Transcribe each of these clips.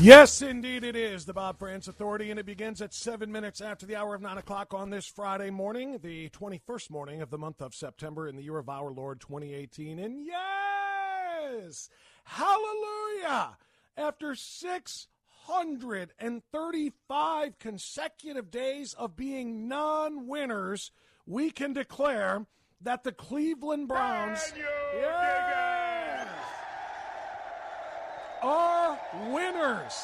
Yes, indeed it is the Bob Frantz Authority, and it begins at seven minutes after the hour of nine o'clock on this Friday morning, the 21st morning of the month of September in the year of our Lord 2018. And yes, hallelujah! After 635 consecutive days of being non winners, we can declare that the Cleveland Browns. Are winners.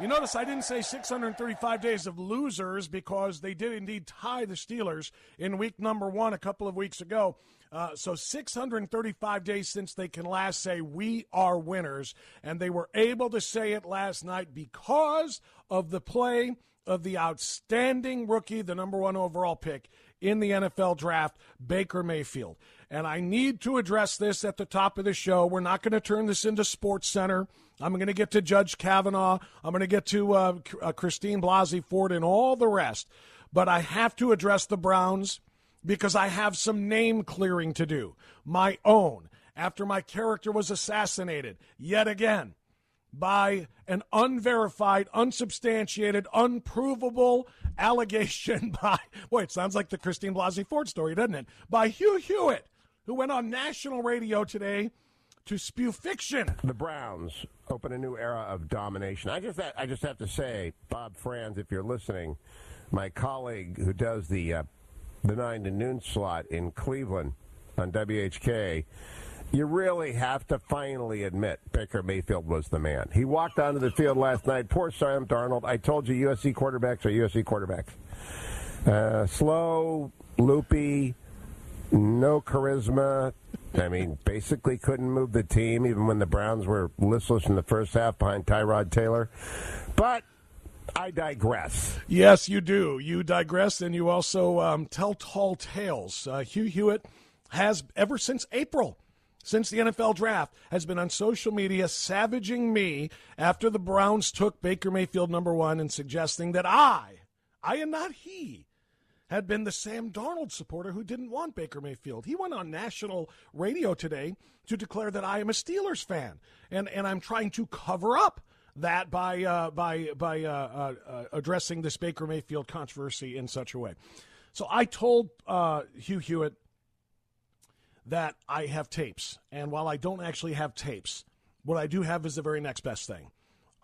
You notice I didn't say 635 days of losers because they did indeed tie the Steelers in week number one a couple of weeks ago. Uh, so 635 days since they can last say we are winners, and they were able to say it last night because of the play of the outstanding rookie, the number one overall pick in the NFL draft, Baker Mayfield. And I need to address this at the top of the show. We're not going to turn this into Sports Center. I'm going to get to Judge Kavanaugh. I'm going to get to uh, uh, Christine Blasey Ford and all the rest. But I have to address the Browns because I have some name clearing to do. My own. After my character was assassinated yet again by an unverified, unsubstantiated, unprovable allegation by, boy, it sounds like the Christine Blasey Ford story, doesn't it? By Hugh Hewitt, who went on national radio today to spew fiction. The Browns open a new era of domination. I just I just have to say, Bob Frantz, if you're listening, my colleague who does the uh, the nine to noon slot in Cleveland on WHK, you really have to finally admit Baker Mayfield was the man. He walked onto the field last night. Poor Sam Darnold. I told you USC quarterbacks are USC quarterbacks. Uh, slow, loopy, no charisma. I mean, basically couldn't move the team even when the Browns were listless in the first half behind Tyrod Taylor. But I digress. Yes, you do. You digress, and you also um, tell tall tales. Uh, Hugh Hewitt has, ever since April, since the NFL draft, has been on social media savaging me after the Browns took Baker Mayfield number one and suggesting that I, I am not he, had been the Sam Darnold supporter who didn't want Baker Mayfield. He went on national radio today to declare that I am a Steelers fan, and and I'm trying to cover up that by uh, by by uh, uh, uh addressing this Baker Mayfield controversy in such a way. So I told uh, Hugh Hewitt that I have tapes, and while I don't actually have tapes, what I do have is the very next best thing.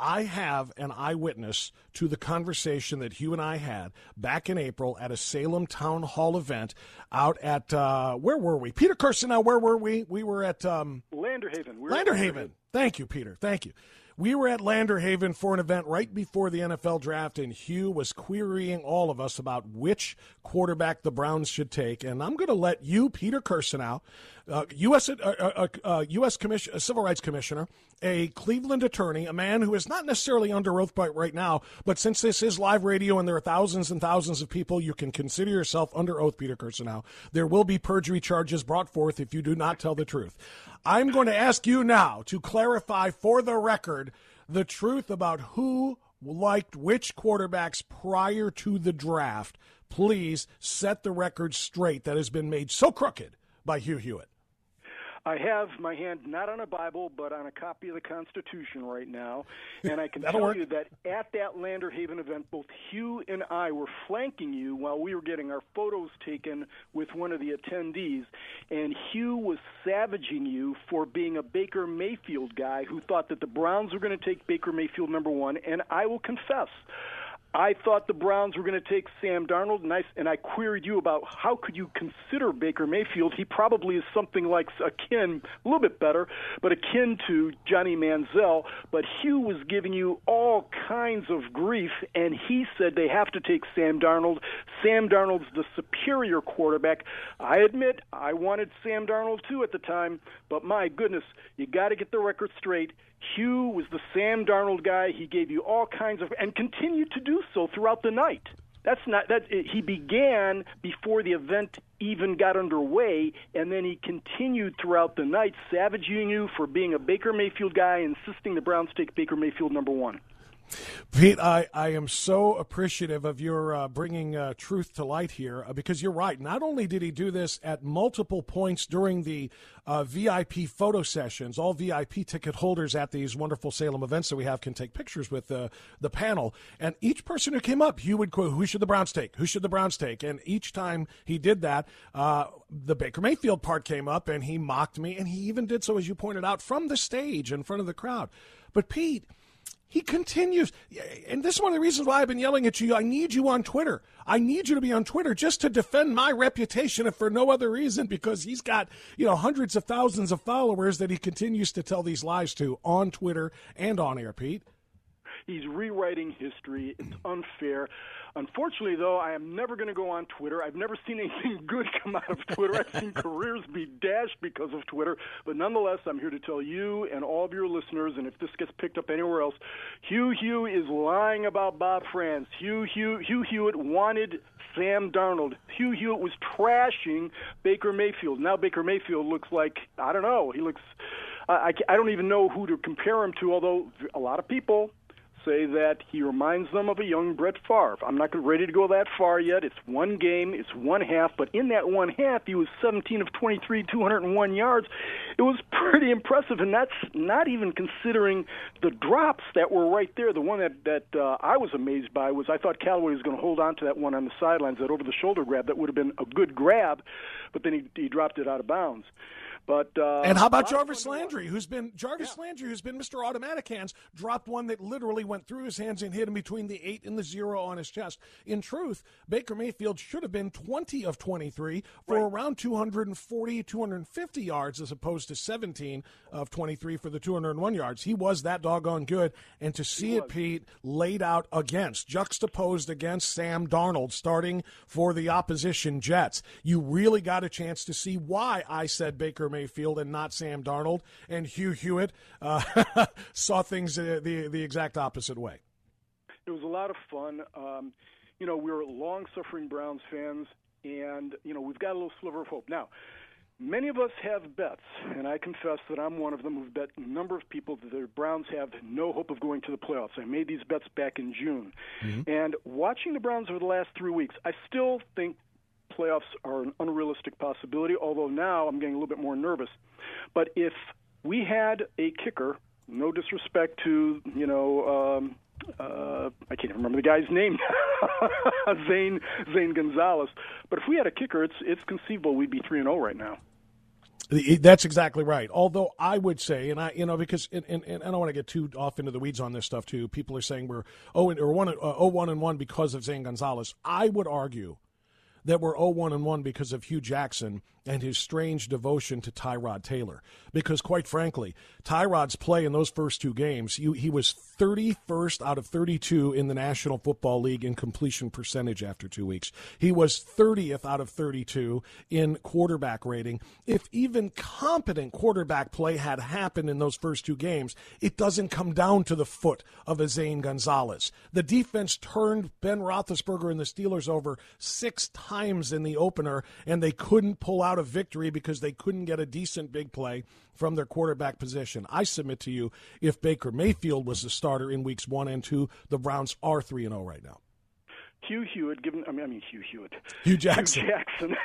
I have an eyewitness to the conversation that Hugh and I had back in April at a Salem Town Hall event out at, uh, where were we? Peter Kirsanow, now where were we? We were at um, Landerhaven. We Landerhaven. Thank you, Peter. Thank you. We were at Landerhaven for an event right before the NFL draft, and Hugh was querying all of us about which quarterback the Browns should take. And I'm going to let you, Peter Kirsanow, uh, U.S. Uh, uh, uh U.S. Commission, Civil Rights Commissioner, a Cleveland attorney, a man who is not necessarily under oath by right now, but since this is live radio and there are thousands and thousands of people, you can consider yourself under oath, Peter Kirsanow. There will be perjury charges brought forth if you do not tell the truth. I'm going to ask you now to clarify for the record the truth about who liked which quarterbacks prior to the draft. Please set the record straight that has been made so crooked by Hugh Hewitt. I have my hand not on a Bible, but on a copy of the Constitution right now, and I can tell work. you that at that Landerhaven event, both Hugh and I were flanking you while we were getting our photos taken with one of the attendees, and Hugh was savaging you for being a Baker Mayfield guy who thought that the Browns were going to take Baker Mayfield number one, and I will confess. I thought the Browns were going to take Sam Darnold, and I, and I queried you about how could you consider Baker Mayfield. He probably is something like akin, a little bit better, but akin to Johnny Manziel. But Hugh was giving you all kinds of grief, and he said they have to take Sam Darnold. Sam Darnold's the superior quarterback. I admit I wanted Sam Darnold too at the time, but my goodness, you got to get the record straight. Hugh was the Sam Darnold guy. He gave you all kinds of and continued to do so throughout the night. That's not that he began before the event even got underway, and then he continued throughout the night, savaging you for being a Baker Mayfield guy, insisting the Browns take Baker Mayfield number one. Pete, I, I am so appreciative of your uh, bringing uh, truth to light here uh, because you're right. Not only did he do this at multiple points during the uh, VIP photo sessions, all VIP ticket holders at these wonderful Salem events that we have can take pictures with the, the panel. And each person who came up, he would quote, Who should the Browns take? Who should the Browns take? And each time he did that, uh, the Baker Mayfield part came up and he mocked me. And he even did so, as you pointed out, from the stage in front of the crowd. But Pete, he continues. And this is one of the reasons why I've been yelling at you. I need you on Twitter. I need you to be on Twitter just to defend my reputation, if for no other reason, because he's got, you know, hundreds of thousands of followers that he continues to tell these lies to on Twitter and on air, Pete. He's rewriting history. It's unfair. Unfortunately, though, I am never going to go on Twitter. I've never seen anything good come out of Twitter. I've seen careers be dashed because of Twitter. But nonetheless, I'm here to tell you and all of your listeners, and if this gets picked up anywhere else, Hugh Hugh is lying about Bob Frantz. Hugh Hugh Hugh Hewitt wanted Sam Darnold. Hugh Hewitt was trashing Baker Mayfield. Now Baker Mayfield looks like I don't know. He looks. I, I don't even know who to compare him to. Although a lot of people say that he reminds them of a young Brett Favre. I'm not ready to go that far yet. It's one game, it's one half, but in that one half, he was 17 of 23, 201 yards. It was pretty impressive, and that's not even considering the drops that were right there. The one that that uh, I was amazed by was I thought Callaway was going to hold on to that one on the sidelines, that over-the-shoulder grab. That would have been a good grab, but then he, he dropped it out of bounds. But uh, and how about Jarvis Landry, who's been Jarvis yeah. Landry, who's been Mr. Automatic Hands, dropped one that literally went through his hands and hit him between the eight and the zero on his chest. In truth, Baker Mayfield should have been 20 of 23 for right. around 240, 250 yards as opposed to 17 of 23 for the 201 yards. He was that doggone good, and to see it, Pete, laid out against, juxtaposed against Sam Darnold, starting for the opposition Jets, you really got a chance to see why I said Baker. Mayfield Mayfield and not Sam Darnold. And Hugh Hewitt uh, saw things uh, the the exact opposite way. It was a lot of fun. Um, you know, we're long-suffering Browns fans, and you know we've got a little sliver of hope now. Many of us have bets, and I confess that I'm one of them who've bet a number of people that the Browns have no hope of going to the playoffs. I made these bets back in June. Mm-hmm. And watching the Browns over the last three weeks, I still think playoffs are an unrealistic possibility, although now I'm getting a little bit more nervous. But if we had a kicker, no disrespect to, you know, um, uh, I can't even remember the guy's name, Zane Zane Gonzalez. But if we had a kicker, it's it's conceivable we'd be three and zero oh right now. That's exactly right. Although I would say, and I, you know, because and, and, and I don't want to get too off into the weeds on this stuff too. People are saying we're oh and or one uh, oh one and one because of Zane Gonzalez. I would argue that were 0-1 and 1 because of Hue Jackson and his strange devotion to Tyrod Taylor. Because, quite frankly, Tyrod's play in those first two games, he, he was 31st out of 32 in the National Football League in completion percentage after two weeks. He was 30th out of 32 in quarterback rating. If even competent quarterback play had happened in those first two games, it doesn't come down to the foot of a Zane Gonzalez. The defense turned Ben Roethlisberger and the Steelers over six times in the opener, and they couldn't pull out a victory because they couldn't get a decent big play from their quarterback position. I submit to you, if Baker Mayfield was the starter in weeks one and two, the Browns are three and zero oh right now. Hugh Hewitt, given I mean, I mean Hugh Hewitt, Hue Jackson. Hue Jackson.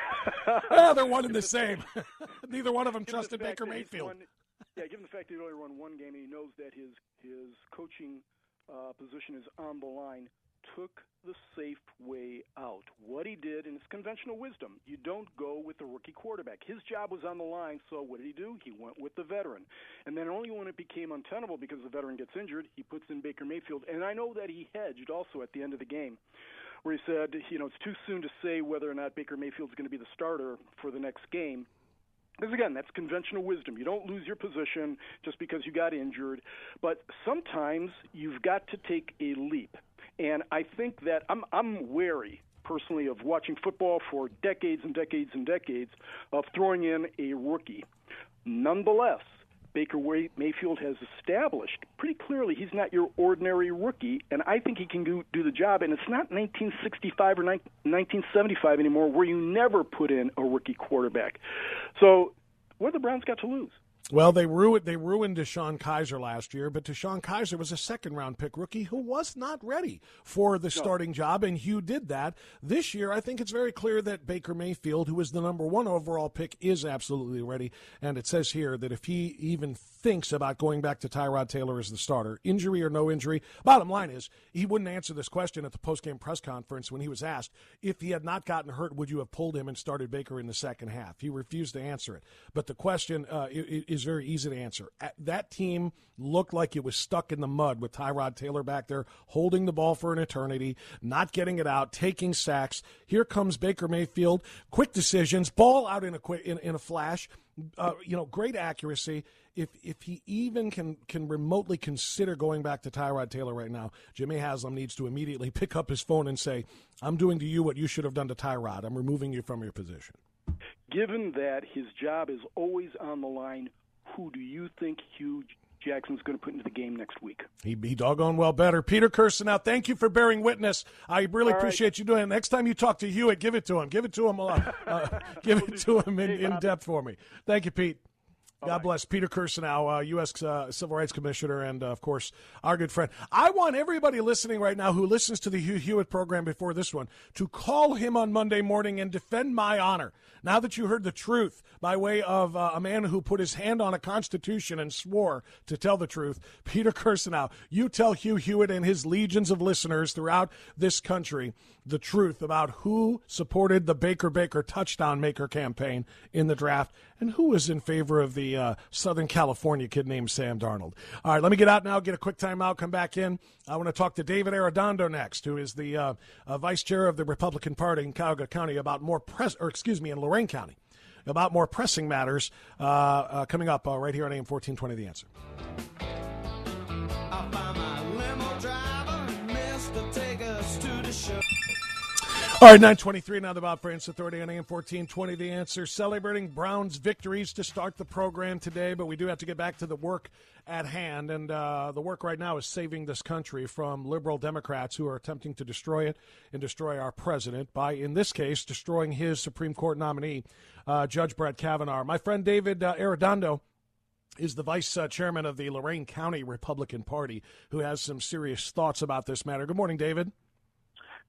they're one and the same. Neither one of them given trusted the Baker Mayfield. Won, yeah, given the fact that he only won one game and he knows that his his coaching uh, position is on the line, took the safe way out. What he did, and it's conventional wisdom, you don't go with the rookie quarterback. His job was on the line, so what did he do? He went with the veteran. And then only when it became untenable because the veteran gets injured, he puts in Baker Mayfield. And I know that he hedged also at the end of the game where he said, you know, it's too soon to say whether or not Baker Mayfield's going to be the starter for the next game. Because again, that's conventional wisdom. You don't lose your position just because you got injured, but sometimes you've got to take a leap. And I think that I'm I'm wary personally of watching football for decades and decades and decades of throwing in a rookie. Nonetheless, Baker Mayfield has established pretty clearly he's not your ordinary rookie, and I think he can do, do the job. And it's not 1965 or 1975 anymore, where you never put in a rookie quarterback. So, what have the Browns got to lose? Well, they ruined they ruined DeShone Kizer last year, but DeShone Kizer was a second round pick rookie who was not ready for the no. starting job, and Hue did that. This year, I think it's very clear that Baker Mayfield, who is the number one overall pick, is absolutely ready. And it says here that if he even thinks about going back to Tyrod Taylor as the starter, injury or no injury, bottom line is he wouldn't answer this question at the post game press conference when he was asked if he had not gotten hurt, would you have pulled him and started Baker in the second half? He refused to answer it. But the question uh, is very easy to answer. That team looked like it was stuck in the mud with Tyrod Taylor back there holding the ball for an eternity, not getting it out, taking sacks. Here comes Baker Mayfield, quick decisions, ball out in a quick in, in a flash. Uh, you know, great accuracy. If if he even can can remotely consider going back to Tyrod Taylor right now, Jimmy Haslam needs to immediately pick up his phone and say, "I'm doing to you what you should have done to Tyrod. I'm removing you from your position." Given that his job is always on the line, who do you think Hue Jackson's going to put into the game next week. He, he doggone well better. Peter Kirsanow, thank you for bearing witness. I really All appreciate right. you doing it. Next time you talk to Hewitt, give it to him. Give it to him. Uh, uh, give it to him in, in depth for me. Thank you, Pete. God bless Peter Kirsanow, uh, U.S. Uh, Civil Rights Commissioner, and uh, of course our good friend. I want everybody listening right now who listens to the Hugh Hewitt program before this one to call him on Monday morning and defend my honor. Now that you heard the truth by way of uh, a man who put his hand on a constitution and swore to tell the truth, Peter Kirsanow, you tell Hugh Hewitt and his legions of listeners throughout this country the truth about who supported the Baker Baker touchdown maker campaign in the draft and who was in favor of the uh, Southern California kid named Sam Darnold. All right, let me get out now, get a quick timeout, come back in. I want to talk to David Arredondo next, who is the uh, uh, vice chair of the Republican Party in Cuyahoga County about more press, or excuse me, in Lorain County about more pressing matters uh, uh, coming up uh, right here on AM 1420 The Answer. All right, 923 now the Bob Frantz Authority on AM 1420. The answer celebrating Browns' victories to start the program today, but we do have to get back to the work at hand. And uh, the work right now is saving this country from liberal Democrats who are attempting to destroy it and destroy our president by, in this case, destroying his Supreme Court nominee, uh, Judge Brett Kavanaugh. My friend David uh, Arredondo is the vice uh, chairman of the Lorain County Republican Party, who has some serious thoughts about this matter. Good morning, David.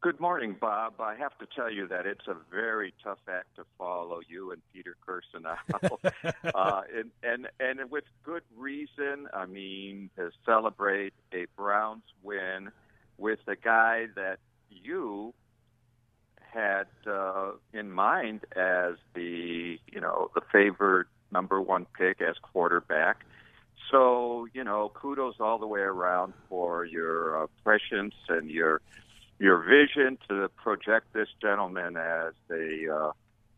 Good morning, Bob. I have to tell you that it's a very tough act to follow you and Peter Kirsanow, uh, and, and and with good reason. I mean, to celebrate a Browns win with a guy that you had uh, in mind as the you know the favored number one pick as quarterback. So you know, kudos all the way around for your uh, prescience and your your vision to project this gentleman as a uh,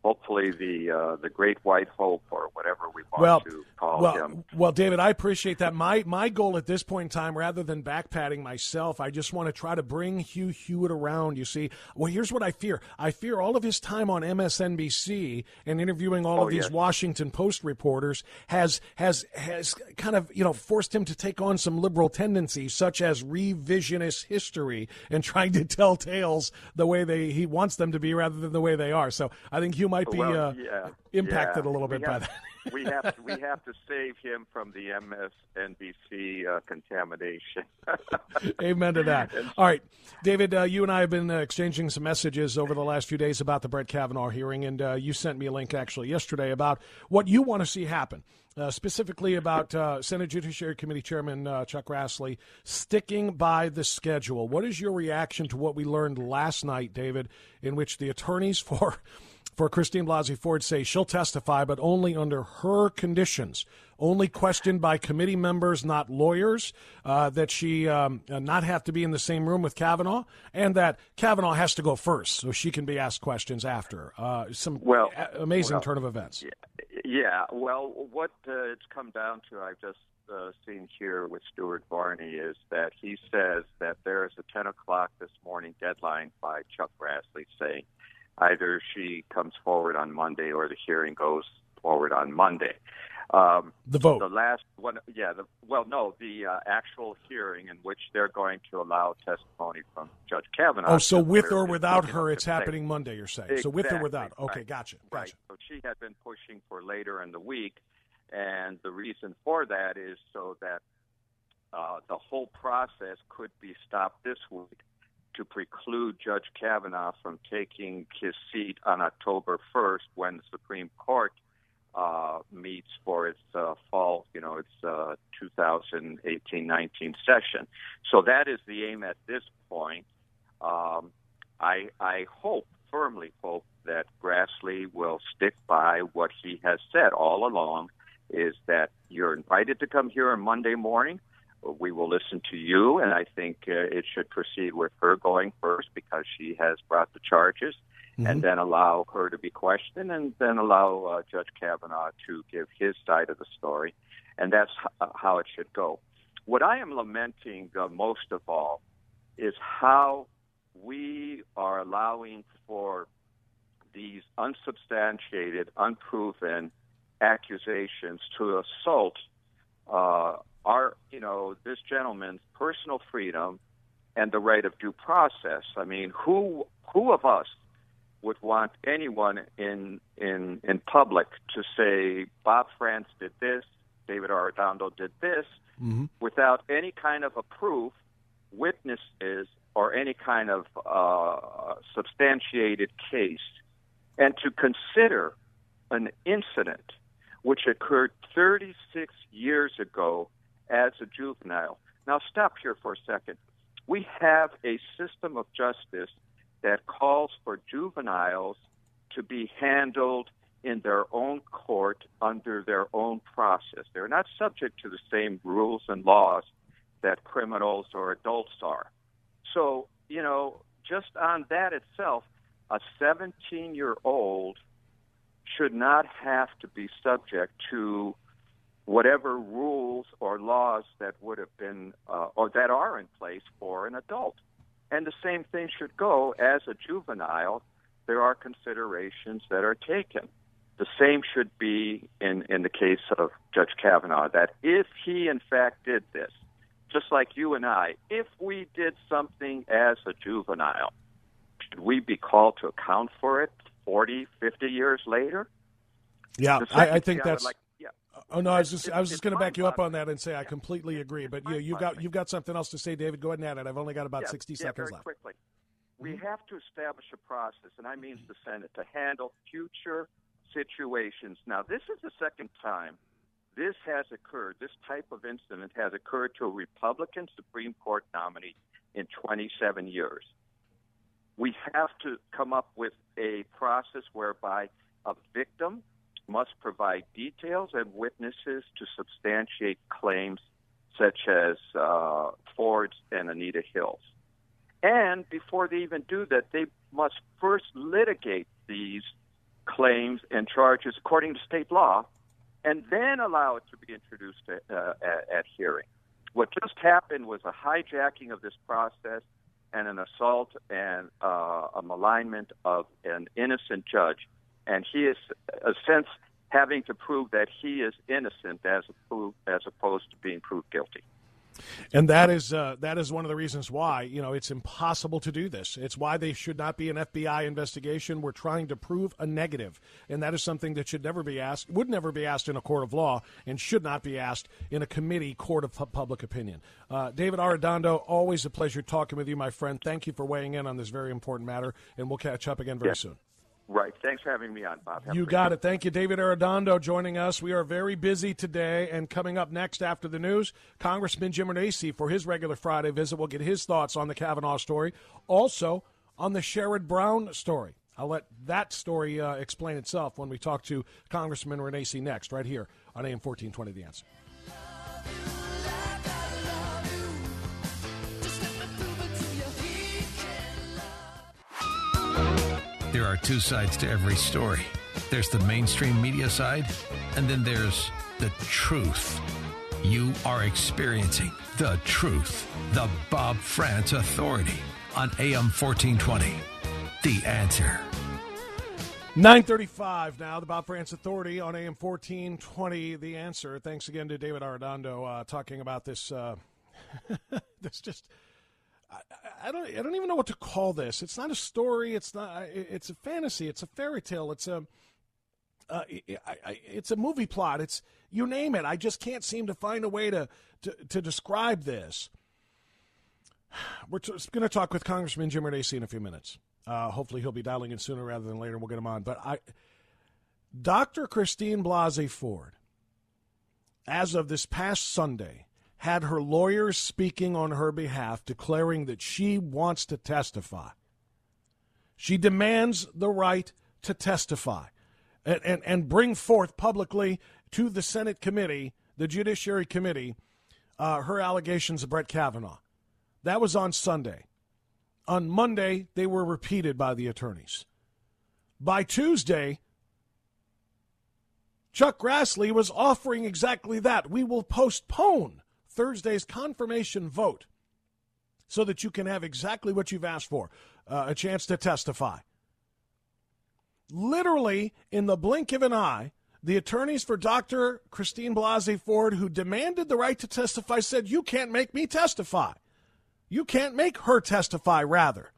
hopefully the uh, the great white hope or whatever we want well, to call well, him. Well, David, I appreciate that. My my goal at this point in time, rather than backpatting myself, I just want to try to bring Hugh Hewitt around. You see, well, here's what I fear. I fear all of his time on MSNBC and interviewing all Oh, of these yes. Washington Post reporters has has has kind of you know forced him to take on some liberal tendencies, such as revisionist history and trying to tell tales the way they he wants them to be rather than the way they are. So I think Hugh might be Well, uh, yeah, impacted yeah. a little bit we by have, that. we have to, we have to save him from the MSNBC uh, contamination. Amen to that. All right, David, uh, you and I have been uh, exchanging some messages over the last few days about the Brett Kavanaugh hearing, and uh, you sent me a link actually yesterday about what you want to see happen. Uh, specifically about uh, Senate Judiciary Committee Chairman uh, Chuck Grassley sticking by the schedule. What is your reaction to what we learned last night, David, in which the attorneys for for Christine Blasey Ford say she'll testify, but only under her conditions, only questioned by committee members, not lawyers, uh, that she um, uh, not have to be in the same room with Kavanaugh, and that Kavanaugh has to go first so she can be asked questions after. Uh, some Well, a- amazing well, turn of events. Yeah, well, what uh, it's come down to, I've just uh, seen here with Stuart Varney, is that he says that there is a 10 o'clock this morning deadline by Chuck Grassley saying either she comes forward on Monday or the hearing goes forward on Monday. Um, The vote. The last one, yeah. The, well, no, the uh, actual hearing in which they're going to allow testimony from Judge Kavanaugh. Oh, so with or without her, it's happening Monday. You're saying so with or Exactly, without? Okay, right. gotcha, Right. So she had been pushing for later in the week, and the reason for that is so that uh, the whole process could be stopped this week to preclude Judge Kavanaugh from taking his seat on October 1st when the Supreme Court uh, meets for its uh, fall, you know, its uh, 2018-19 session. So that is the aim at this point. Um, I, I hope, firmly hope, that Grassley will stick by what he has said all along, is that you're invited to come here on Monday morning. We will listen to you, and I think uh, it should proceed with her going first because she has brought the charges, and then allow her to be questioned, and then allow uh, Judge Kavanaugh to give his side of the story, and that's h- how it should go. What I am lamenting uh, most of all is how we are allowing for these unsubstantiated, unproven accusations to assault uh, our, you know, this gentleman's personal freedom and the right of due process. I mean, who who of us would want anyone in in in public to say Bob Frantz did this, David Arredondo did this, without any kind of a proof, witnesses, or any kind of uh, substantiated case, and to consider an incident which occurred 36 years ago as a juvenile. Now, stop here for a second. We have a system of justice that calls for juveniles to be handled in their own court under their own process. They're not subject to the same rules and laws that criminals or adults are. So, you know, just on that itself, a 17 year old should not have to be subject to whatever rules or laws that would have been uh, or that are in place for an adult. And the same thing should go as a juvenile. There are considerations that are taken. The same should be in, in the case of Judge Kavanaugh, that if he in fact did this, just like you and I, if we did something as a juvenile, should we be called to account for it 40, 50 years later? Yeah, I, I think that's. like- yeah. Oh no, I was just I was just going to back you up on that and say I completely agree. But you, you've got you've got something else to say, David. Go ahead and add it. I've only got about Yeah, sixty yeah, seconds very left. quickly. We mm-hmm. have to establish a process, and I mean the Senate, to handle future situations. Now, this is the second time this has occurred. This type of incident has occurred to a Republican Supreme Court nominee in 27 years. We have to come up with a process whereby a victim must provide details and witnesses to substantiate claims such as uh, Ford's and Anita Hill's. And before they even do that, they must first litigate these claims and charges according to state law, and then allow it to be introduced at, uh, at, at hearing. What just happened was a hijacking of this process and an assault and uh, a malignment of an innocent judge, and he is, a sense, having to prove that he is innocent as, as opposed to being proved guilty. And that is uh, that is one of the reasons why you know it's impossible to do this. It's why they should not be an FBI investigation. We're trying to prove a negative, and that is something that should never be asked, would never be asked in a court of law, and should not be asked in a committee court of public opinion. Uh, David Arredondo, always a pleasure talking with you, my friend. Thank you for weighing in on this very important matter, and we'll catch up again very yes. soon. Right. Thanks for having me on, Bob. Have you got it. Thank you, David Arredondo, joining us. We are very busy today, and coming up next after the news, Congressman Jim Renacci for his regular Friday visit. We'll get his thoughts on the Kavanaugh story, also on the Sherrod Brown story. I'll let that story uh, explain itself when we talk to Congressman Renacci next, right here on AM 1420 The Answer. There are two sides to every story there's the mainstream media side, and then there's the truth. You are experiencing the truth. The Bob Frantz Authority on AM 1420. The answer. 935 now, the Bob Frantz Authority on AM 1420. The answer. Thanks again to David Arredondo uh, talking about this. Uh, this just I, I, don't I don't even know what to call this. It's not a story. It's not. It's a fantasy. It's a fairy tale. It's a. Uh, it's a movie plot. It's you name it. I just can't seem to find a way to to, to describe this. We're t- going to talk with Congressman Jim Renacci in a few minutes. Uh, hopefully, he'll be dialing in sooner rather than later. We'll get him on. But I, Dr. Christine Blasey Ford, as of this past Sunday, had her lawyers speaking on her behalf, declaring that she wants to testify. She demands the right to testify and, and, and bring forth publicly to the Senate committee, the Judiciary Committee, uh, her allegations of Brett Kavanaugh. That was on Sunday. On Monday, they were repeated by the attorneys. By Tuesday, Chuck Grassley was offering exactly that. We will postpone Thursday's confirmation vote so that you can have exactly what you've asked for uh, a chance to testify. Literally, in the blink of an eye, the attorneys for Dr. Christine Blasey Ford, who demanded the right to testify, said, You can't make me testify. You can't make her testify, rather.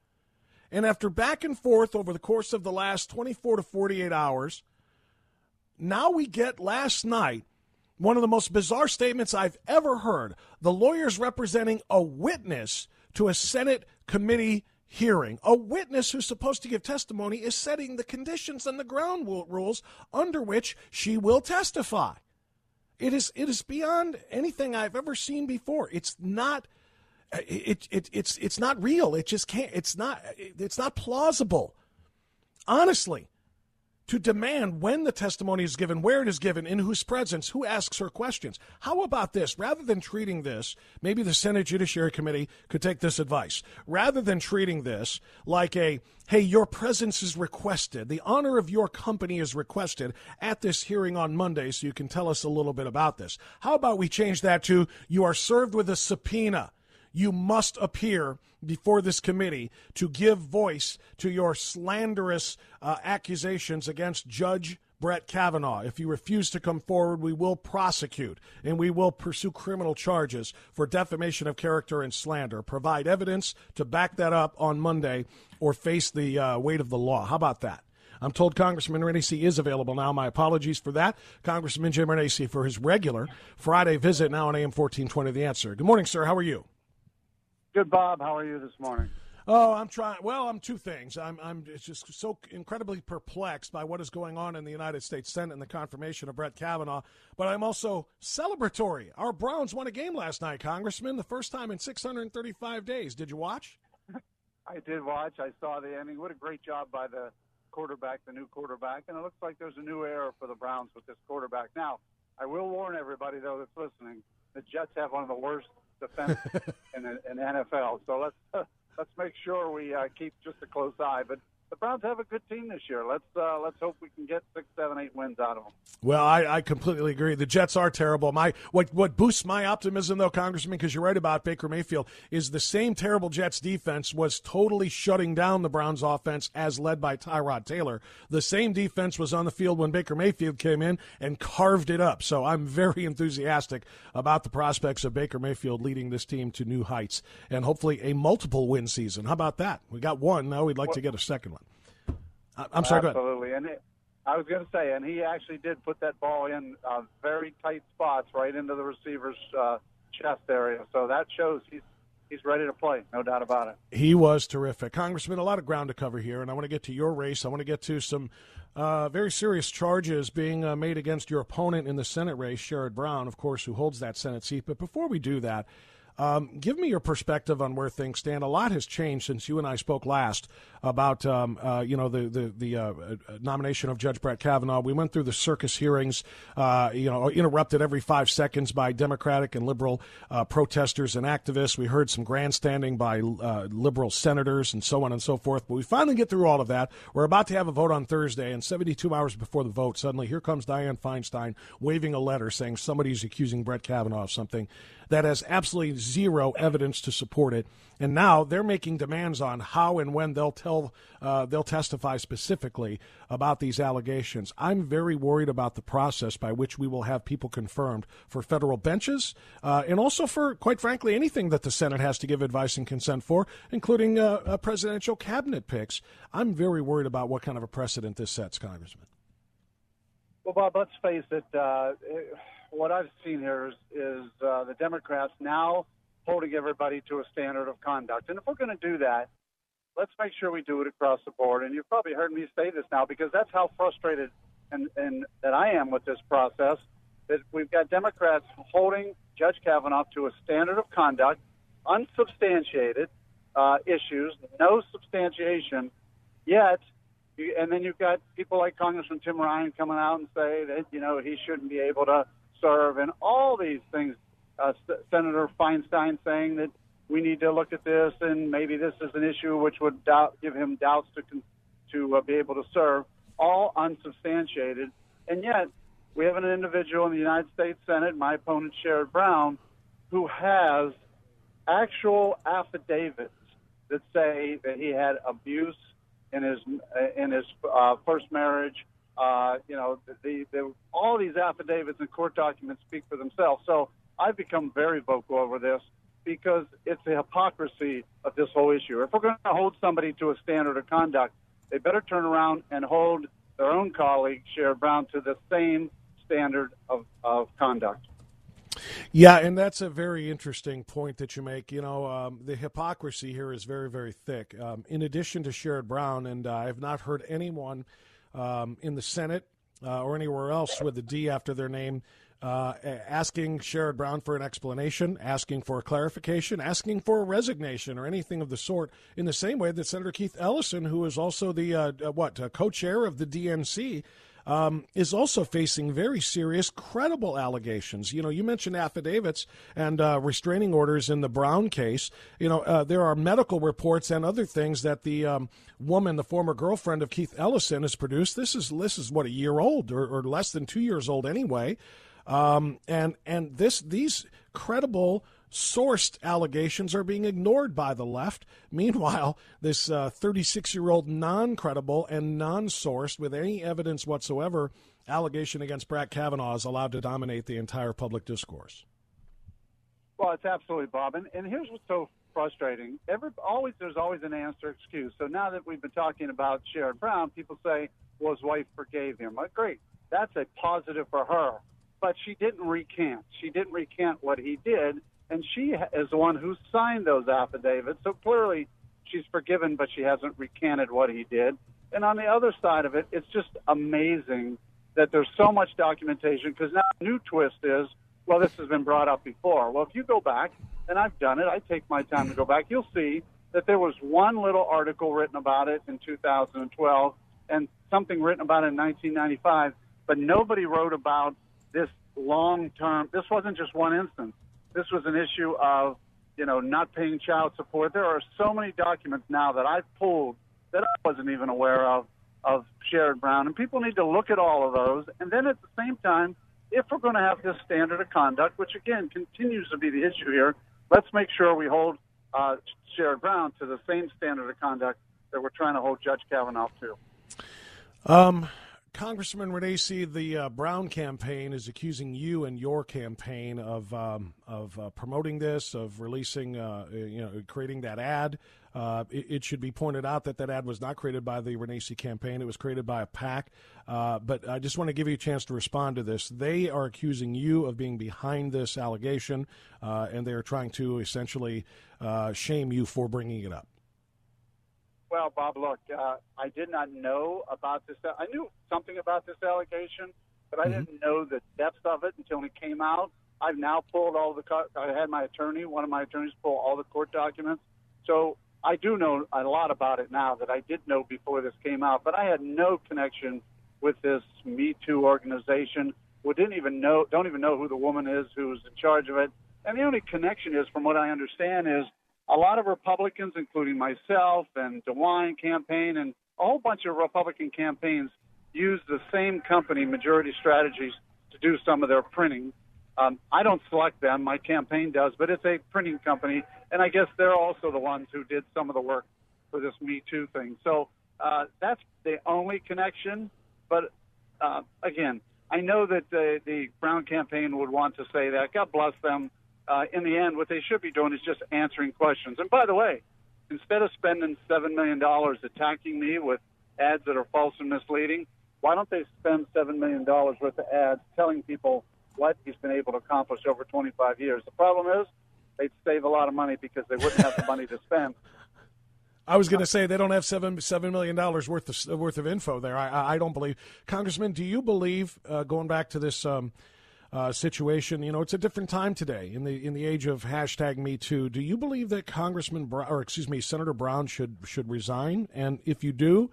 And after back and forth over the course of the last 24 to 48 hours, now we get last night one of the most bizarre statements I've ever heard. The lawyers representing a witness to a Senate committee hearing. A witness who's supposed to give testimony is setting the conditions and the ground rules under which she will testify. It is it is beyond anything I've ever seen before. It's not uh, it, it it's it's not real. It just can't it's not it's not plausible. Honestly, to demand when the testimony is given, where it is given, in whose presence, who asks her questions. How about this? Rather than treating this, maybe the Senate Judiciary Committee could take this advice. Rather than treating this like a, hey, your presence is requested, the honor of your company is requested at this hearing on Monday so you can tell us a little bit about this. How about we change that to, you are served with a subpoena you must appear before this committee to give voice to your slanderous uh, accusations against Judge Brett Kavanaugh. If you refuse to come forward, we will prosecute and we will pursue criminal charges for defamation of character and slander. Provide evidence to back that up on Monday or face the uh, weight of the law. How about that? I'm told Congressman Renacci is available now. My apologies for that. Congressman Jim Renacci for his regular Friday visit now on AM 1420 The Answer. Good morning, sir. How are you? Good, Bob. How are you this morning? Oh, I'm trying. Well, I'm two things. I'm I'm just so incredibly perplexed by what is going on in the United States Senate and the confirmation of Brett Kavanaugh, but I'm also celebratory. Our Browns won a game last night, Congressman, the first time in 635 days. Did you watch? I did watch. I saw the ending. What a great job by the quarterback, the new quarterback, and it looks like there's a new era for the Browns with this quarterback. Now, I will warn everybody though that's listening: the Jets have one of the worst defense in in NFL. So let's let's make sure we uh, keep just a close eye. But the Browns have a good team this year. Let's uh, let's hope we can get six, seven, eight wins out of them. Well, I, I completely agree. The Jets are terrible. My what what boosts my optimism, though, Congressman, because you're right about Baker Mayfield, is the same terrible Jets defense was totally shutting down the Browns offense as led by Tyrod Taylor. The same defense was on the field when Baker Mayfield came in and carved it up. So I'm very enthusiastic about the prospects of Baker Mayfield leading this team to new heights and hopefully a multiple win season. How about that? We got one. Now we'd like to get a second one. I'm sorry. Absolutely, and it, I was going to say, and he actually did put that ball in uh, very tight spots, right into the receiver's uh, chest area. So that shows he's he's ready to play, no doubt about it. He was terrific, Congressman. A lot of ground to cover here, and I want to get to your race. I want to get to some uh, very serious charges being uh, made against your opponent in the Senate race, Sherrod Brown, of course, who holds that Senate seat. But before we do that. Um, give me your perspective on where things stand. A lot has changed since you and I spoke last about um, uh, you know the the, the uh, uh, nomination of Judge Brett Kavanaugh. We went through the circus hearings, uh, you know, interrupted every five seconds by Democratic and liberal uh, protesters and activists. We heard some grandstanding by uh, liberal senators and so on and so forth. But we finally get through all of that. We're about to have a vote on Thursday, and 72 hours before the vote, suddenly here comes Dianne Feinstein waving a letter saying somebody's accusing Brett Kavanaugh of something that has absolutely zero evidence to support it. And now they're making demands on how and when they'll tell uh, they'll testify specifically about these allegations. I'm very worried about the process by which we will have people confirmed for federal benches, uh, and also for, quite frankly, anything that the Senate has to give advice and consent for, including uh, presidential cabinet picks. I'm very worried about what kind of a precedent this sets, Congressman. Well, Bob, let's face it. What I've seen here is, is uh, the Democrats now holding everybody to a standard of conduct. And if we're going to do that, let's make sure we do it across the board. And you've probably heard me say this now because that's how frustrated and, and that I am with this process. That we've got Democrats holding Judge Kavanaugh to a standard of conduct, unsubstantiated uh, issues, no substantiation, yet and then you've got people like Congressman Tim Ryan coming out and say that you know he shouldn't be able to serve, and all these things. Uh, Senator Feinstein saying that we need to look at this, and maybe this is an issue which would doubt, give him doubts to to uh, be able to serve. All unsubstantiated, and yet we have an individual in the United States Senate, my opponent Sherrod Brown, who has actual affidavits that say that he had abuse in his in his uh, first marriage, uh, you know, the, the, all these affidavits and court documents speak for themselves. So I've become very vocal over this because it's the hypocrisy of this whole issue. If we're going to hold somebody to a standard of conduct, they better turn around and hold their own colleague, Sherrod Brown, to the same standard of, of conduct. Yeah, and that's a very interesting point that you make. You know, um, the hypocrisy here is very, very thick. Um, in addition to Sherrod Brown, and uh, I have not heard anyone – um, in the Senate uh, or anywhere else with a D after their name, uh, asking Sherrod Brown for an explanation, asking for a clarification, asking for a resignation, or anything of the sort. In the same way that Senator Keith Ellison, who is also the uh, uh what uh, co-chair of the DNC, um, is also facing very serious, credible allegations. You know, you mentioned affidavits and uh, restraining orders in the Brown case. You know, uh, there are medical reports and other things that the um, woman, the former girlfriend of Keith Ellison, has produced. This is this is what a year old or, or less than two years old anyway. Um, and and this these credible sourced allegations are being ignored by the left. Meanwhile, this 36 uh, year old non credible and non sourced, with any evidence whatsoever, allegation against Brett Kavanaugh is allowed to dominate the entire public discourse. Well, it's absolutely, Bob. And, and here's what's so frustrating. Every, always, there's always an answer excuse. So now that we've been talking about Sherrod Brown, people say, well, his wife forgave him. Like, great. That's a positive for her. But she didn't recant. She didn't recant what he did and she is the one who signed those affidavits. So clearly, she's forgiven, but she hasn't recanted what he did. And on the other side of it, it's just amazing that there's so much documentation because now the new twist is, well, this has been brought up before. Well, if you go back, and I've done it, I take my time to go back, you'll see that there was one little article written about it in 2012 and something written about it in 1995, but nobody wrote about this long term. This wasn't just one instance. This was an issue of you know, not paying child support. There are so many documents now that I've pulled that I wasn't even aware of of Sherrod Brown, and people need to look at all of those. And then at the same time, if we're going to have this standard of conduct, which again continues to be the issue here, let's make sure we hold uh, Sherrod Brown to the same standard of conduct that we're trying to hold Judge Kavanaugh to. Um, Congressman Renacci, the uh, Brown campaign is accusing you and your campaign of um, of uh, promoting this, of releasing, uh, you know, creating that ad. Uh, it, it, should be pointed out that that ad was not created by the Renacci campaign; it was created by a PAC. Uh, but I just want to give you a chance to respond to this. They are accusing you of being behind this allegation, uh, and they are trying to essentially shame you for bringing it up. Well, Bob, look, uh, I did not know about this. I knew something about this allegation, but I mm-hmm. didn't know the depth of it until it came out. I've now pulled all the. I had my attorney, one of my attorneys, pull all the court documents. So I do know a lot about it now that I did know before this came out, but I had no connection with this Me Too organization. We didn't even know, don't even know who the woman is who's in charge of it. And the only connection is, from what I understand, is a lot of Republicans, including myself and DeWine campaign and a whole bunch of Republican campaigns, use the same company, Majority Strategies, to do some of their printing. Um, I don't select them; my campaign does, but it's a printing company, and I guess they're also the ones who did some of the work for this Me Too thing. So uh, that's the only connection. But uh, again, I know that the, the Brown campaign would want to say that. God bless them uh, in the end, what they should be doing is just answering questions. And by the way, instead of spending $7 million attacking me with ads that are false and misleading, why don't they spend $7 million worth of ads telling people what he's been able to accomplish over 25 years? The problem is they'd save a lot of money because they wouldn't have the money to spend. I was going to say they don't have seven seven million dollars worth of worth of info there. I, I don't believe, Congressman. Do you believe uh, going back to this um, uh, situation. You know, it's a different time today in the in the age of hashtag Me Too. Do you believe that Congressman or excuse me, Senator Brown should should resign? And if you do,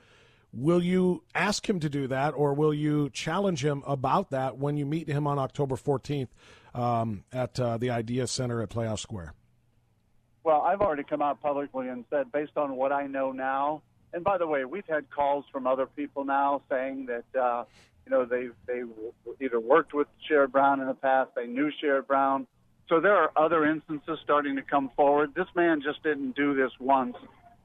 will you ask him to do that, or will you challenge him about that when you meet him on October fourteenth um, at uh, the Idea Center at Playhouse Square? Well, I've already come out publicly and said, based on what I know now, and by the way, we've had calls from other people now saying that uh, you know, they they either worked with Sherrod Brown in the past, they knew Sherrod Brown. So there are other instances starting to come forward. This man just didn't do this once.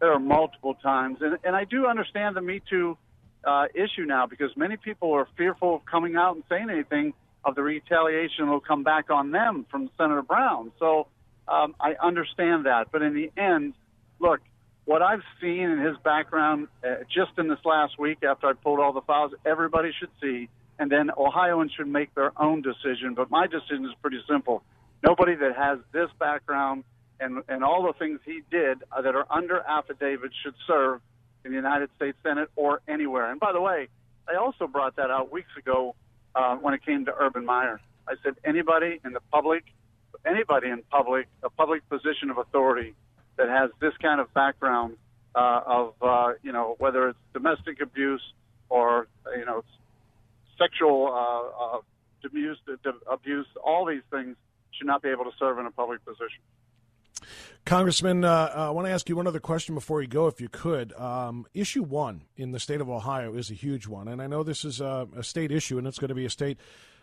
There are multiple times, and and I do understand the Me Too uh, issue now because many people are fearful of coming out and saying anything of the retaliation will come back on them from Senator Brown. So um, I understand that, but in the end, look, what I've seen in his background uh, just in this last week after I pulled all the files, everybody should see. And then Ohioans should make their own decision. But my decision is pretty simple. Nobody that has this background and, and all the things he did uh, that are under affidavit should serve in the United States Senate or anywhere. And by the way, I also brought that out weeks ago uh, when it came to Urban Meyer. I said anybody in the public, anybody in public, a public position of authority that has this kind of background uh, of uh, you know whether it's domestic abuse or you know sexual uh, uh, abuse, abuse, all these things should not be able to serve in a public position. Congressman, uh, I want to ask you one other question before you go, if you could. Um, issue one in the state of Ohio is a huge one, and I know this is a, a state issue, and it's going to be a state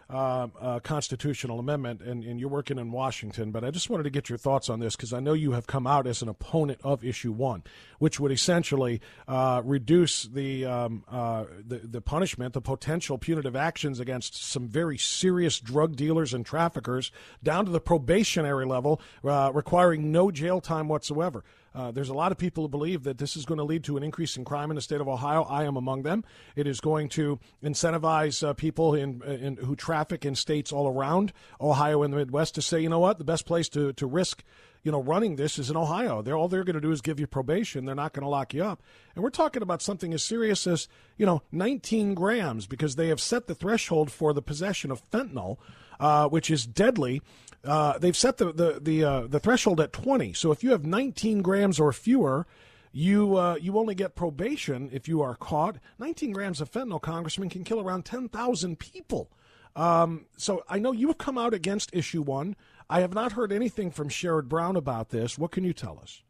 uh, uh, constitutional amendment, and, and, you're working in Washington. But I just wanted to get your thoughts on this because I know you have come out as an opponent of issue one, which would essentially uh, reduce the, um, uh, the the punishment, the potential punitive actions against some very serious drug dealers and traffickers down to the probationary level, uh, requiring no jail time whatsoever. Uh, there's a lot of people who believe that this is going to lead to an increase in crime in the state of Ohio. I am among them. It is going to incentivize uh, people in, in, who traffic in states all around Ohio and the Midwest to say, you know what, the best place to, to risk you know, running this is in Ohio. They're all they're going to do is give you probation. They're not going to lock you up. And we're talking about something as serious as you know, 19 grams because they have set the threshold for the possession of fentanyl, uh, which is deadly. Uh, they've set the the the, uh, the threshold at 20. So if you have 19 grams or fewer, you uh, you only get probation if you are caught. 19 grams of fentanyl, Congressman, can kill around 10,000 people. Um, so I know you have come out against issue one. I have not heard anything from Sherrod Brown about this. What can you tell us?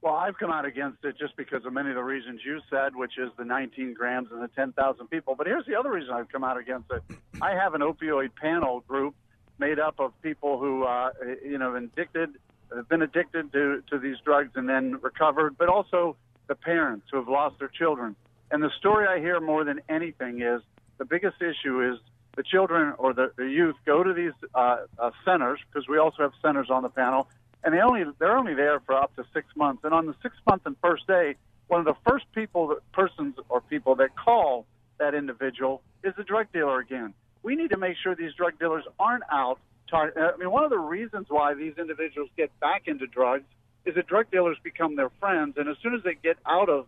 Well, I've come out against it just because of many of the reasons you said, which is the 19 grams and the 10,000 people. But here's the other reason I've come out against it. I have an opioid panel group made up of people who, uh, you know, addicted, have been addicted to, to these drugs and then recovered, but also the parents who have lost their children. And the story I hear more than anything is the biggest issue is the children or the, the youth go to these uh, uh, centers because we also have centers on the panel, and they only they're only there for up to six months. And on the sixth month and first day, one of the first people, that, persons or people that call that individual is the drug dealer again. We need to make sure these drug dealers aren't out. Tar- uh, I mean, one of the reasons why these individuals get back into drugs is that drug dealers become their friends, and as soon as they get out of,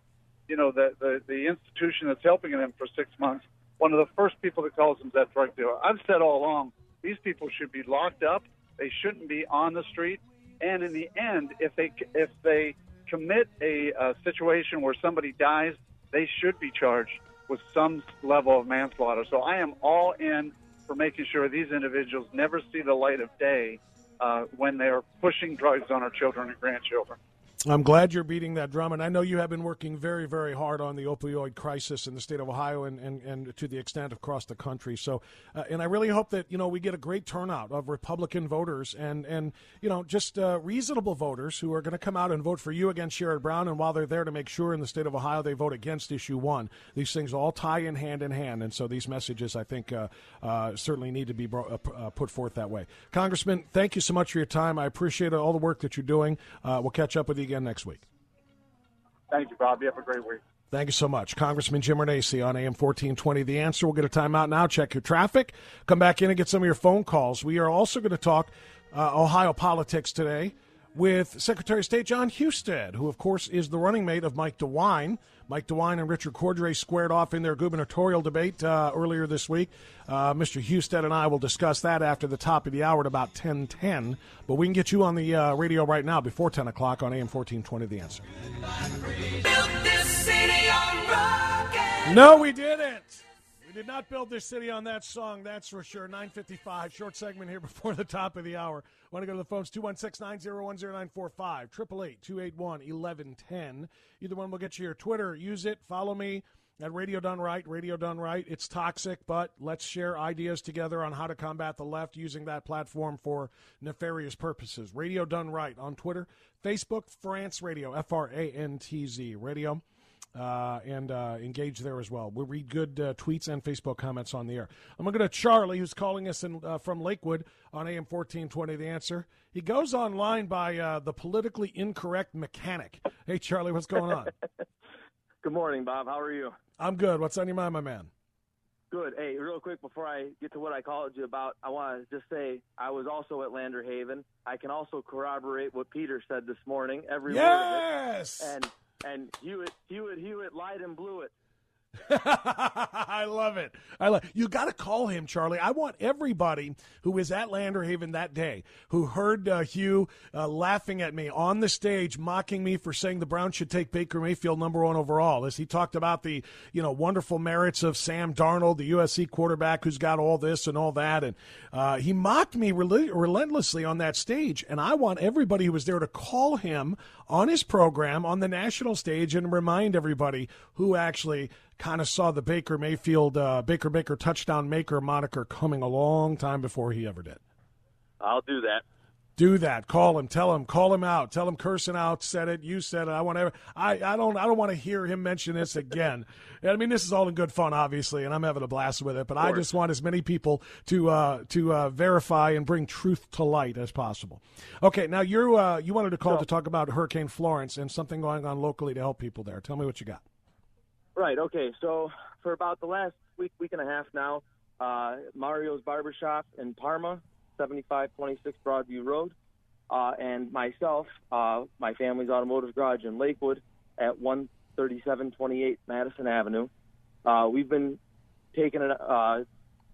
you know, the the, the institution that's helping them for six months, one of the first people that calls them is that drug dealer. I've said all along, these people should be locked up. They shouldn't be on the street. And in the end, if they if they commit a, a situation where somebody dies, they should be charged with some level of manslaughter. So I am all in for making sure these individuals never see the light of day uh, when they're pushing drugs on our children and grandchildren. I'm glad you're beating that drum, and I know you have been working very, very hard on the opioid crisis in the state of Ohio and, and, and to the extent across the country. So, uh, and I really hope that you know we get a great turnout of Republican voters and and you know just uh, reasonable voters who are going to come out and vote for you against Sherrod Brown, and while they're there to make sure in the state of Ohio they vote against issue one. These things all tie in hand in hand, and so these messages I think uh, uh certainly need to be bro- uh, uh, put forth that way. Congressman, thank you so much for your time. I appreciate all the work that you're doing. we'll catch up with you again next week. Thank you, Bob. You have a great week. Thank you so much. Congressman Jim Renacci on AM 1420. The answer. We'll get a timeout now, check your traffic, come back in and get some of your phone calls. We are also going to talk uh, Ohio politics today with Secretary of State John Husted, who, of course, is the running mate of Mike DeWine. Mike DeWine and Richard Cordray squared off in their gubernatorial debate uh, earlier this week. Uh, Mr. Husted and I will discuss that after the top of the hour at about 1010. But we can get you on the uh, radio right now before 10 o'clock on AM 1420 The Answer. No, we didn't. Did not build this city on that song, that's for sure. 955, short segment here before the top of the hour. Want to go to the phones, 216 901 0945, 888 281 1110. Either one will get you your Twitter. Use it. Follow me at Radio Done Right. Radio Done Right. It's toxic, but let's share ideas together on how to combat the left using that platform for nefarious purposes. Radio Done Right on Twitter, Facebook, Frantz Radio, F R A N T Z Radio uh, and uh, engage there as well. We'll read good uh, tweets and Facebook comments on the air. I'm going to go to Charlie, who's calling us in, uh, from Lakewood on AM 1420. The answer. He goes online by uh, the politically incorrect mechanic. Hey, Charlie, what's going on? good morning, Bob. How are you? I'm good. What's on your mind, my man? Good. Hey, real quick before I get to what I called you about, I want to just say I was also at Landerhaven. I can also corroborate what Peter said this morning. Every yes! word of it. And and Hewitt, Hewitt, Hewitt lied and blew it. I love it. I love you. Got to call him, Charlie. I want everybody who was at Landerhaven that day, who heard uh, Hue uh, laughing at me on the stage, mocking me for saying the Browns should take Baker Mayfield number one overall, as he talked about the you know wonderful merits of Sam Darnold, the USC quarterback who's got all this and all that, and uh, he mocked me rel- relentlessly on that stage. And I want everybody who was there to call him on his program on the national stage and remind everybody who actually kind of saw the Baker Mayfield, uh, Baker Baker touchdown maker moniker coming a long time before he ever did. I'll do that. Do that. Call him. Tell him. Call him out. Tell him cursing out. Said it. You said it. I want to. I. I don't. I don't want to hear him mention this again. I mean, this is all in good fun, obviously, and I'm having a blast with it. But I just want as many people to uh, to uh, verify and bring truth to light as possible. Okay. Now you uh, you wanted to call to talk about Hurricane Florence and something going on locally to help people there. Tell me what you got. Right. Okay. So for about the last week, week and a half now, uh, Mario's Barbershop in Parma, 7526 Broadview Road, uh, and myself, uh, my family's automotive garage in Lakewood at 13728 Madison Avenue. Uh, we've been taking uh,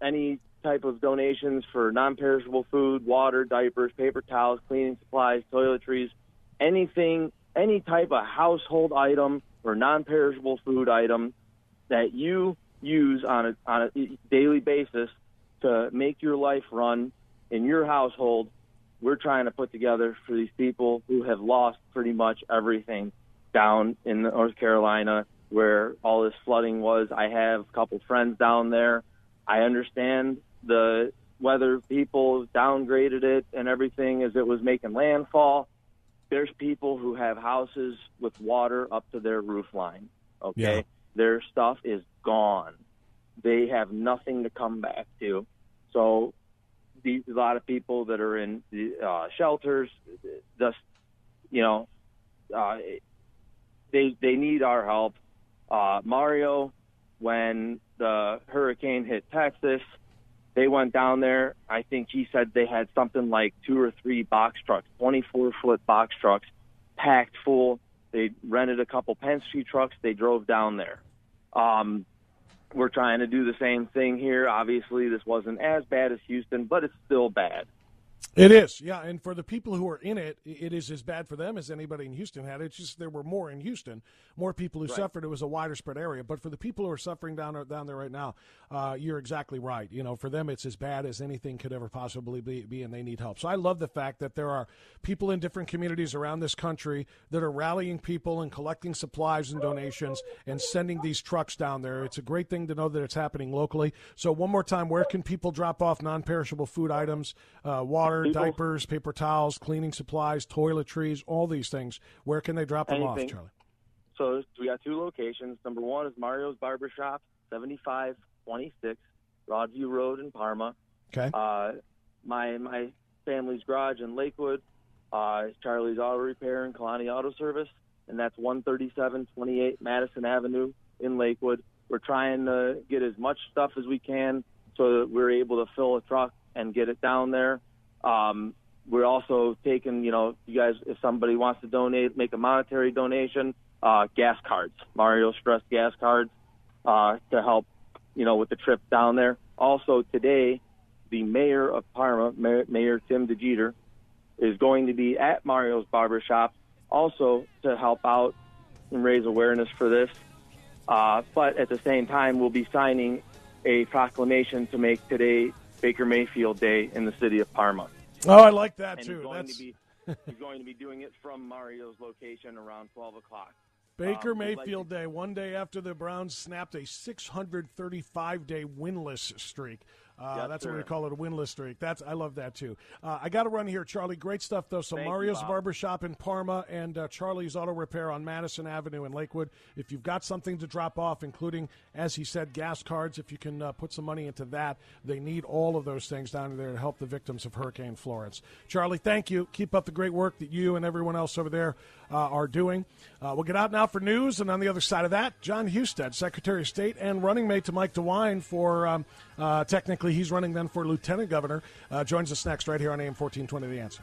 any type of donations for non-perishable food, water, diapers, paper towels, cleaning supplies, toiletries, anything, any type of household item or non-perishable food item that you use on a on a daily basis to make your life run in your household, we're trying to put together for these people who have lost pretty much everything down in North Carolina where all this flooding was. I have a couple friends down there. I understand the weather people downgraded it and everything as it was making landfall. There's people who have houses with water up to their roof line. Okay. Yeah. Their stuff is gone. They have nothing to come back to. So a lot of people that are in the uh, shelters, just you know, uh, they they need our help. Uh, Mario, when the hurricane hit Texas, they went down there. I think he said they had something like two or three box trucks, 24 foot box trucks, packed full. They rented a couple Penske trucks. They drove down there. Um, we're trying to do the same thing here. Obviously, this wasn't as bad as Houston, but it's still bad. It is, yeah. And for the people who are in it, it is as bad for them as anybody in Houston had. It's just there were more in Houston, more people who Right. suffered. It was a wider spread area. But for the people who are suffering down there, down there right now, uh, you're exactly right. You know, for them, it's as bad as anything could ever possibly be, be, and they need help. So I love the fact that there are people in different communities around this country that are rallying people and collecting supplies and donations and sending these trucks down there. It's a great thing to know that it's happening locally. So one more time, where can people drop off non-perishable food items, uh, water, People- diapers, paper towels, cleaning supplies, toiletries, all these things? Where can they drop them off, Charlie? So we got two locations. Number one is Mario's Barbershop, 7526 Broadview Road in Parma. Okay. Uh, my my family's garage in Lakewood uh, is Charlie's Auto Repair and Kalani Auto Service, and that's 13728 Madison Avenue in Lakewood. We're trying to get as much stuff as we can so that we're able to fill a truck and get it down there. Um, we're also taking, you know, you guys, if somebody wants to donate, make a monetary donation, uh, gas cards, Mario Stress gas cards, uh, to help, you know, with the trip down there. Also today, the mayor of Parma, Mayor, Mayor Tim DeGeeter, is going to be at Mario's Barbershop also to help out and raise awareness for this. Uh, but at the same time, we'll be signing a proclamation to make today Baker Mayfield Day in the city of Parma. Oh, I like that And too. he's going That's to be he's going to be doing it from Mario's location around 12 o'clock. Baker Um, Mayfield Day, one day after the Browns snapped a 635 day winless streak. Uh, Yes, that's what we call it, a winless streak. That's I love that too. Uh, I got to run here, Charlie. Great stuff though. So Thank Mario's Bob. Barbershop in Parma and uh, Charlie's Auto Repair on Madison Avenue in Lakewood. If you've got something to drop off, including as he said, gas cards, if you can uh, put some money into that, they need all of those things down there to help the victims of Hurricane Florence. Charlie, thank you. Keep up the great work that you and everyone else over there uh, are doing. Uh, we'll get out now for news, and on the other side of that, John Husted, Secretary of State and running mate to Mike DeWine for, um, uh, he's running then for Lieutenant Governor, uh, joins us next right here on AM 1420 The Answer.